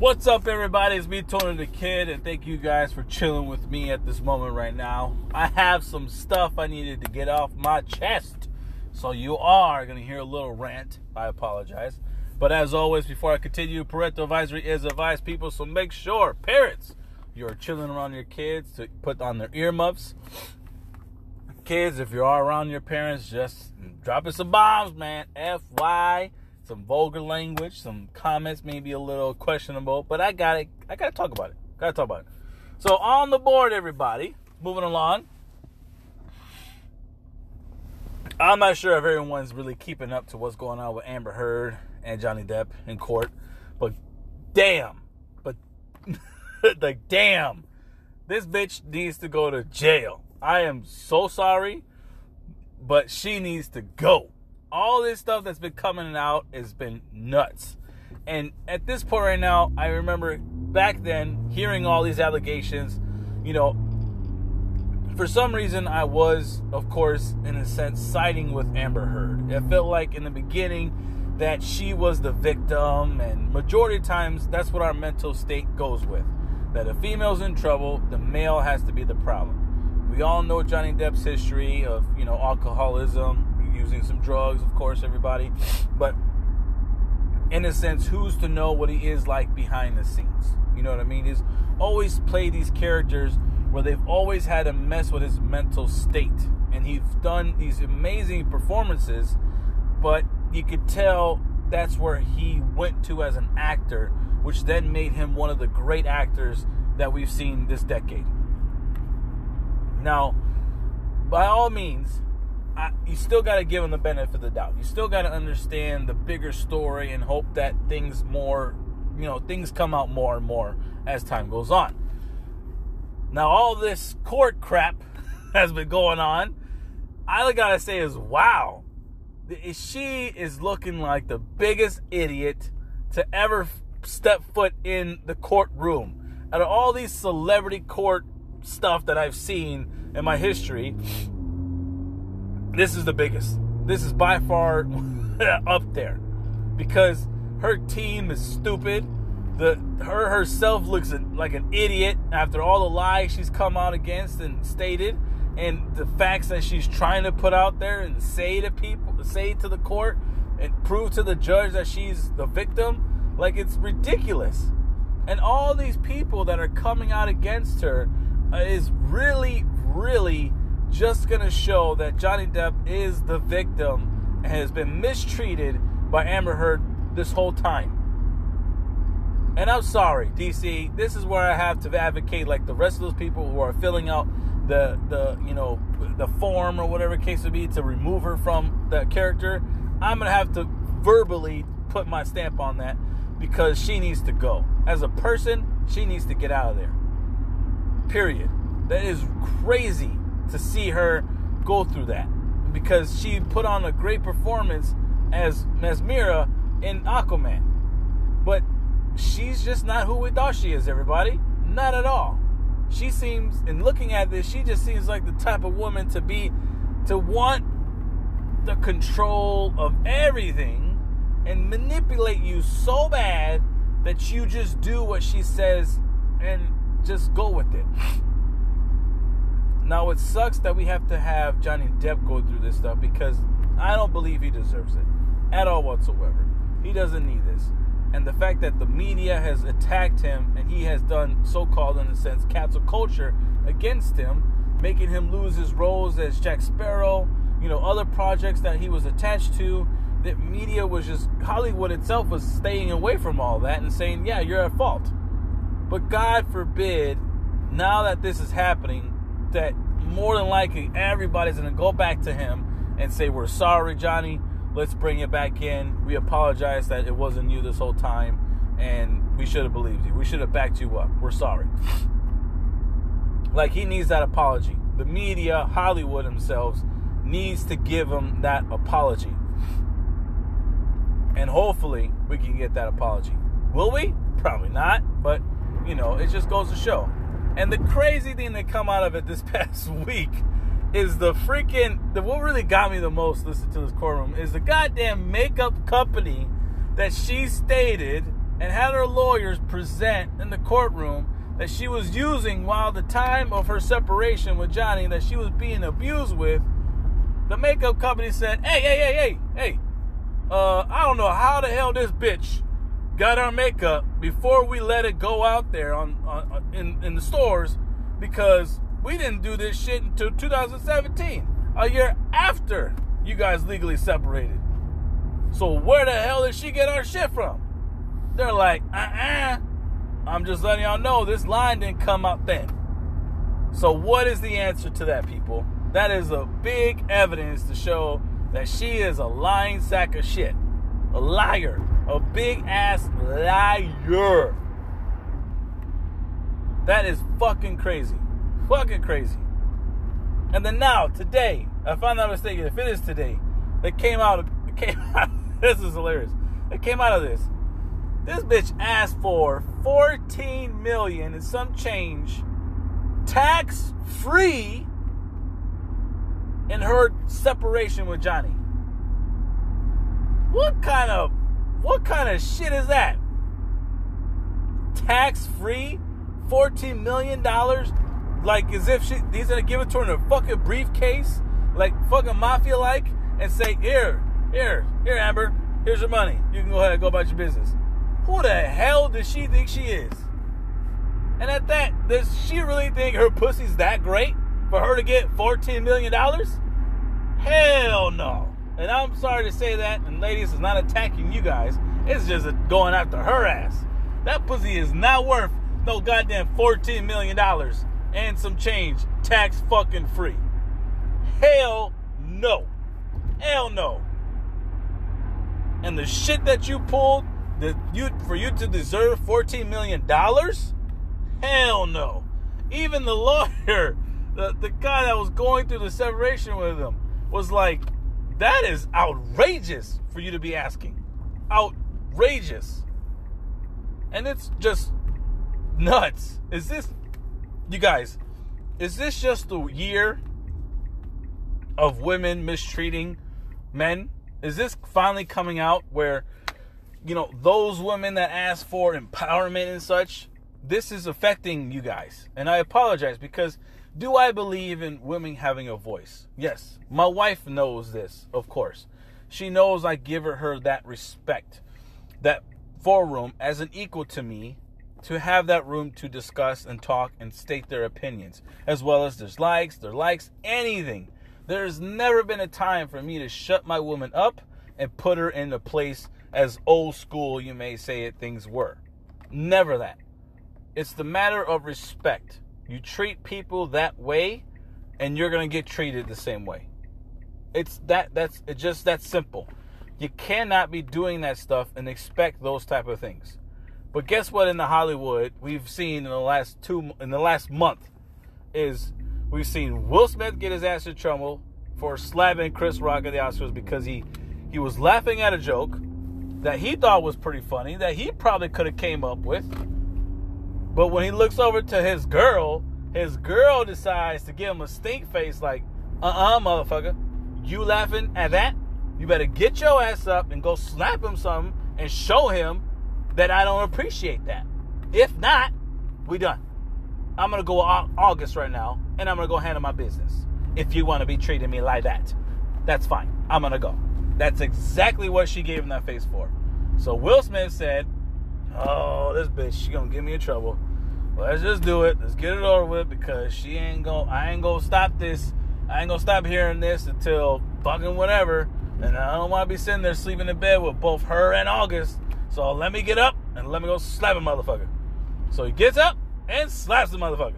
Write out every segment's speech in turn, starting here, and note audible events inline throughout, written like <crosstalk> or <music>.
What's up, everybody? It's me, Tony Da Kid, and thank you guys for chilling with me at this moment right now. I have some stuff I needed to get off my chest, so you are going to hear a little rant. I apologize. But as always, before I continue, parental advisory is advice, people, so make sure, parents, you're chilling around your kids to put on their earmuffs. Kids, if you are around your parents, just dropping some bombs, man. FY some vulgar language, some comments maybe a little questionable, but I got it. I got to talk about it. Got to talk about it. So on the board, everybody, moving along. I'm not sure if everyone's really keeping up to what's going on with Amber Heard and Johnny Depp in court, but damn, but <laughs> like damn, this bitch needs to go to jail. I am so sorry, but she needs to go all this stuff that's been coming out has been nuts. And at this point right now, I remember back then hearing all these allegations, you know, for some reason I was, of course, in a sense, siding with Amber Heard. It felt like in the beginning that she was the victim, and majority of times that's what our mental state goes with. That a female's in trouble, the male has to be the problem. We all know Johnny Depp's history of, you know, alcoholism, using some drugs, of course, everybody. But in a sense, who's to know what he is like behind the scenes? You know what I mean? He's always played these characters where they've always had to mess with his mental state. And he's done these amazing performances, but you could tell that's where he went to as an actor, which then made him one of the great actors that we've seen this decade. Now, by all means, I, you still got to give them the benefit of the doubt. You still got to understand the bigger story and hope that things more, you know, things come out more and more as time goes on. Now, all this court crap <laughs> has been going on. I gotta say is, wow, she is looking like the biggest idiot to ever step foot in the courtroom. Out of all these celebrity court stuff that I've seen in my history, this is the biggest. This is by far <laughs> up there because her team is stupid. The her herself looks like an idiot after all the lies she's come out against and stated, and the facts that she's trying to put out there and say to people, say to the court, and prove to the judge that she's the victim. Like it's ridiculous. And all these people that are coming out against her is really, really just going to show that Johnny Depp is the victim and has been mistreated by Amber Heard this whole time. And I'm sorry, DC. This is where I have to advocate like the rest of those people who are filling out the the you know the form or whatever case would be to remove her from that character. I'm gonna have to verbally put my stamp on that because she needs to go. As a person, she needs to get out of there. Period. That is crazy to see her go through that because she put on a great performance as Mera in Aquaman. But she's just not who we thought she is, everybody. Not at all. She seems, in looking at this, she just seems like the type of woman to be, to want the control of everything and manipulate you so bad that you just do what she says and just go with it. <laughs> Now, it sucks that we have to have Johnny Depp go through this stuff because I don't believe he deserves it at all whatsoever. He doesn't need this. And the fact that the media has attacked him and he has done so called, in a sense, cancel culture against him, making him lose his roles as Jack Sparrow, you know, other projects that he was attached to. That media was just, Hollywood itself was staying away from all that and saying, yeah, you're at fault. But God forbid, now that this is happening, that more than likely everybody's going to go back to him and say, We're sorry, Johnny. Let's bring you back in. We apologize that it wasn't you this whole time, and we should have believed you. We should have backed you up. We're sorry. Like, he needs that apology. The media, Hollywood themselves, needs to give him that apology. And hopefully, we can get that apology. Will we? Probably not, but you know, it just goes to show and the crazy thing that come out of it this <laughs> past week is the freaking the what really got me the most listening to this courtroom is the goddamn makeup company that she stated and had her lawyers present in the courtroom that she was using while the time of her separation with Johnny that she was being abused with, the makeup company said, "Hey, hey, hey, hey, hey, uh, I don't know how the hell this bitch got our makeup before we let it go out there on, on in in the stores because we didn't do this shit until 2017, a year after you guys legally separated. So where the hell did she get our shit from?" They're like, "Uh-uh." I'm just letting y'all know this line didn't come out then. So, what is the answer to that, people? That is a big evidence to show that she is a lying sack of shit. A liar. A big ass liar. That is fucking crazy. Fucking crazy. And then now, today, I found out mistaken, if it is today, that came out, it came <laughs> out, this is hilarious. It came out of this. This bitch asked for 14 million and some change tax free in her separation with Johnny. What kind of what kind of shit is that? Tax free? 14 million dollars? Like as if she he's gonna give it to her in a fucking briefcase, like fucking mafia like, and say, here, here, here, Amber, here's your money. You can go ahead and go about your business. Who the hell does she think she is? And at that, does she really think her pussy's that great for her to get $14 million? Hell no. And I'm sorry to say that, and ladies, it's not attacking you guys. It's just going after her ass. That pussy is not worth no goddamn $14 million and some change, tax fucking free. Hell no. Hell no. And the shit that you pulled that you for you to deserve 14 million dollars? Hell no. Even the <laughs> lawyer, the, the guy that was going through the separation with him, was like, that is outrageous for you to be asking. Outrageous. And it's just nuts. Is this you guys, is this just the year of women mistreating men? Is this finally coming out where you know, those women that ask for empowerment and such, this is affecting you guys. And I apologize because do I believe in women having a voice? Yes. My wife knows this, of course. She knows I give her, that respect, that forum as an equal to me to have that room to discuss and talk and state their opinions, as well as their likes, their likes, anything. There's never been a time for me to shut my woman up and put her in a place as old school, you may say it, things were. Never that. It's the matter of respect. You treat people that way, and you're gonna get treated the same way. It's that that's it's just that simple. You cannot be doing that stuff and expect those type of things. But guess what? In the Hollywood, we've seen in the last two in the last month is we've seen Will Smith get his ass in trouble for slapping Chris Rock at the Oscars because he he was laughing at a joke that he thought was pretty funny that he probably could have came up with. But when he looks over to his girl, his girl decides to give him a stink face like, uh-uh, motherfucker. You laughing at that? You better get your ass up and go slap him something and show him that I don't appreciate that. If not, we done. I'm gonna go August right now, and I'm gonna go handle my business. If you want to be treating me like that, that's fine. I'm gonna go. That's exactly what she gave him that face for. So Will Smith said, "Oh, this bitch, she gonna get me in trouble. Let's just do it. Let's get it over with because she ain't gonna. I ain't gonna stop this. I ain't gonna stop hearing this until fucking whatever. And I don't want to be sitting there sleeping in bed with both her and August. So let me get up and let me go slap a motherfucker. So he gets up and slaps the motherfucker.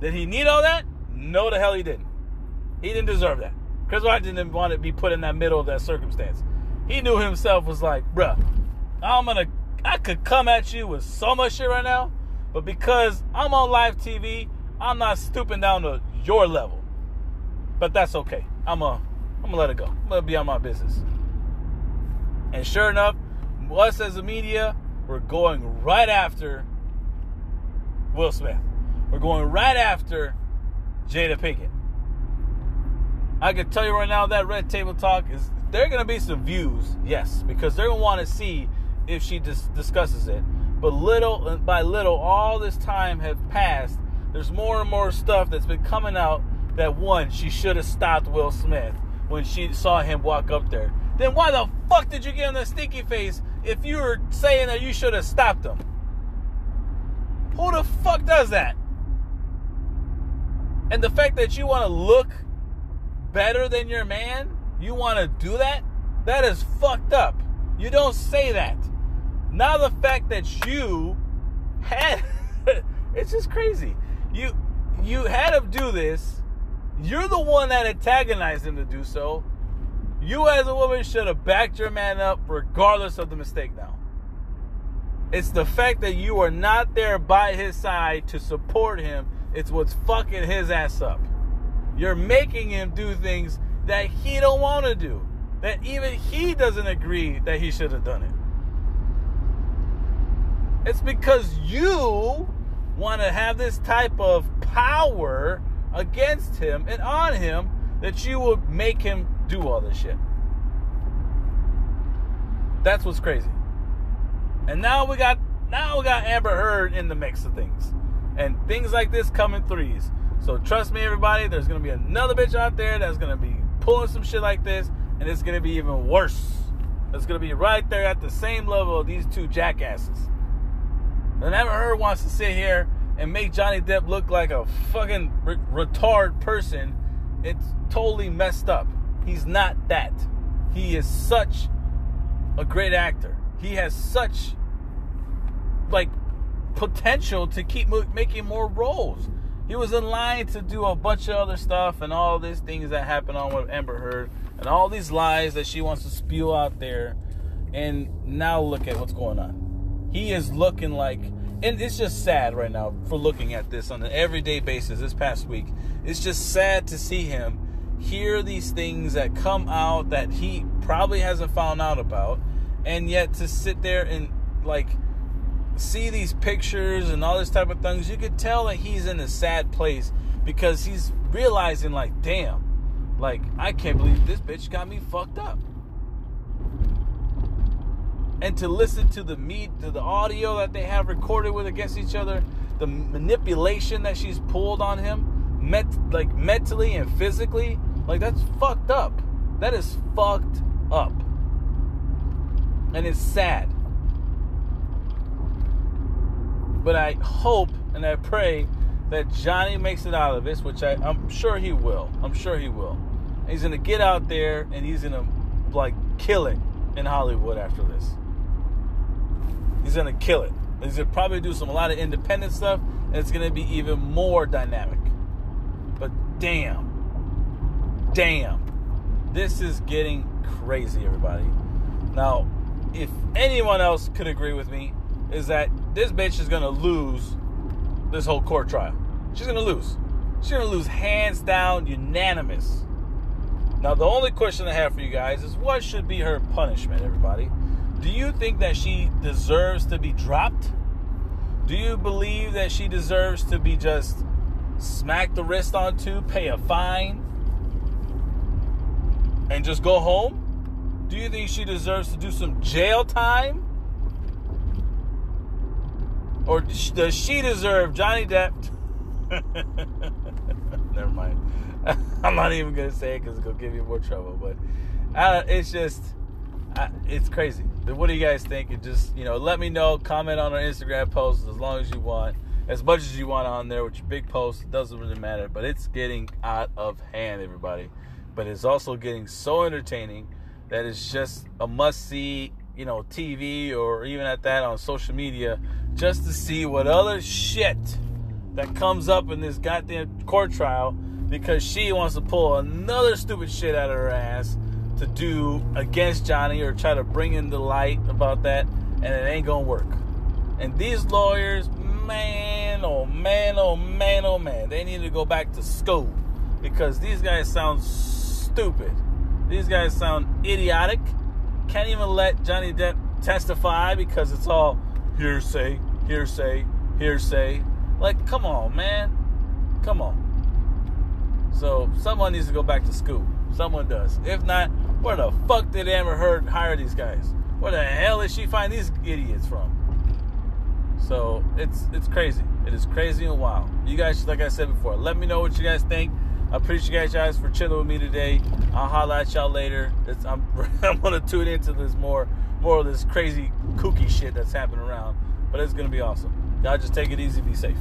Did he need all that? No, the hell he didn't. He didn't deserve that. Chris Rock didn't want to be put in that middle of that circumstance. He knew himself was like, bruh, I'm gonna, I could come at you with so much shit right now, but because I'm on live TV, I'm not stooping down to your level. But that's okay. I'm a, I'm gonna let it go. I'm gonna be on my business. And sure enough, us as a media, we're going right after Will Smith. We're going right after Jada Pinkett. I can tell you right now that Red Table Talk is there are to be some views, yes, because they're to want to see if she dis- discusses it. But little by little, all this time has passed. There's more and more stuff that's been coming out that one, she should have stopped Will Smith when she saw him walk up there. Then why the fuck did you give him that stinky face if you were saying that you should have stopped him? Who the fuck does that? And the fact that you want to look better than your man, you want to do that, that is fucked up. You don't say that. Now the fact that you had <laughs> it's just crazy. You you had him do this. You're the one that antagonized him to do so. You as a woman should have backed your man up regardless of the mistake now. It's the fact that you are not there by his side to support him. It's what's fucking his ass up. You're making him do things that he don't want to do. That even he doesn't agree that he should have done it. It's because you want to have this type of power against him and on him that you will make him do all this shit. That's what's crazy. And now we got now we got Amber Heard in the mix of things. And things like this come in threes. So trust me everybody, there's gonna be another bitch out there that's gonna be pulling some shit like this, and it's gonna be even worse. It's gonna be right there at the same level of these two jackasses. And Amber Heard wants to sit here and make Johnny Depp look like a fucking re- retard person. It's totally messed up. He's not that. He is such a great actor. He has such like potential to keep making more roles. He was in line to do a bunch of other stuff and all these things that happen on with Amber Heard and all these lies that she wants to spew out there. And now look at what's going on he is looking like and it's just sad right now for looking at this on an everyday basis this past week. It's just sad to see him hear these things that come out that he probably hasn't found out about and yet to sit there and like see these pictures and all this type of things you could tell that he's in a sad place because he's realizing like damn like i can't believe this bitch got me fucked up and to listen to the meat, to the audio that they have recorded with against each other, the manipulation that she's pulled on him, met like mentally and physically, like that's fucked up. That is fucked up, and it's sad. But I hope and I pray that Johnny makes it out of this, which I, I'm sure he will. I'm sure he will. he's gonna get out there and he's gonna like kill it in Hollywood after this. He's gonna kill it. He's gonna probably do some a lot of independent stuff, and it's gonna be even more dynamic. But damn, damn, this is getting crazy, everybody. Now, if anyone else could agree with me, is that this bitch is gonna lose this whole court trial. She's gonna lose. She's gonna lose hands down, unanimous. Now, the only question I have for you guys is what should be her punishment, everybody? Do you think that she deserves to be dropped? Do you believe that she deserves to be just smacked the wrist onto, pay a fine, and just go home? Do you think she deserves to do some jail time? Or does she deserve Johnny Depp? <laughs> Never mind. <laughs> I'm not even going to say it because it's going to give you more trouble. But uh, it's just, uh, it's crazy what do you guys think? And just you know, let me know. Comment on our Instagram posts as long as you want, as much as you want on there with your big posts. Doesn't really matter. But it's getting out of hand, everybody. But it's also getting so entertaining that it's just a must see. You know, TV or even at that on social media, just to see what other shit that comes up in this goddamn court trial because she wants to pull another stupid shit out of her ass to do against Johnny or try to bring in the light about that, and it ain't gonna work. And these lawyers, man, oh man, oh man, oh man, they need to go back to school because these guys sound stupid. These guys sound idiotic. Can't even let Johnny Depp testify because it's all hearsay, hearsay, hearsay. Like, come on, man. Come on. So, someone needs to go back to school. Someone does. If not, where the fuck did Amber Heard hire these guys? where the hell did she find these idiots from? So it's it's crazy. It is crazy and wild. You guys, like I said before, let me know what you guys think. I appreciate you guys for chilling with me today. I'll holla at y'all later. It's, I'm <laughs> I'm gonna tune into this more more of this crazy kooky shit that's happening around. But it's gonna be awesome. Y'all just take it easy, be safe.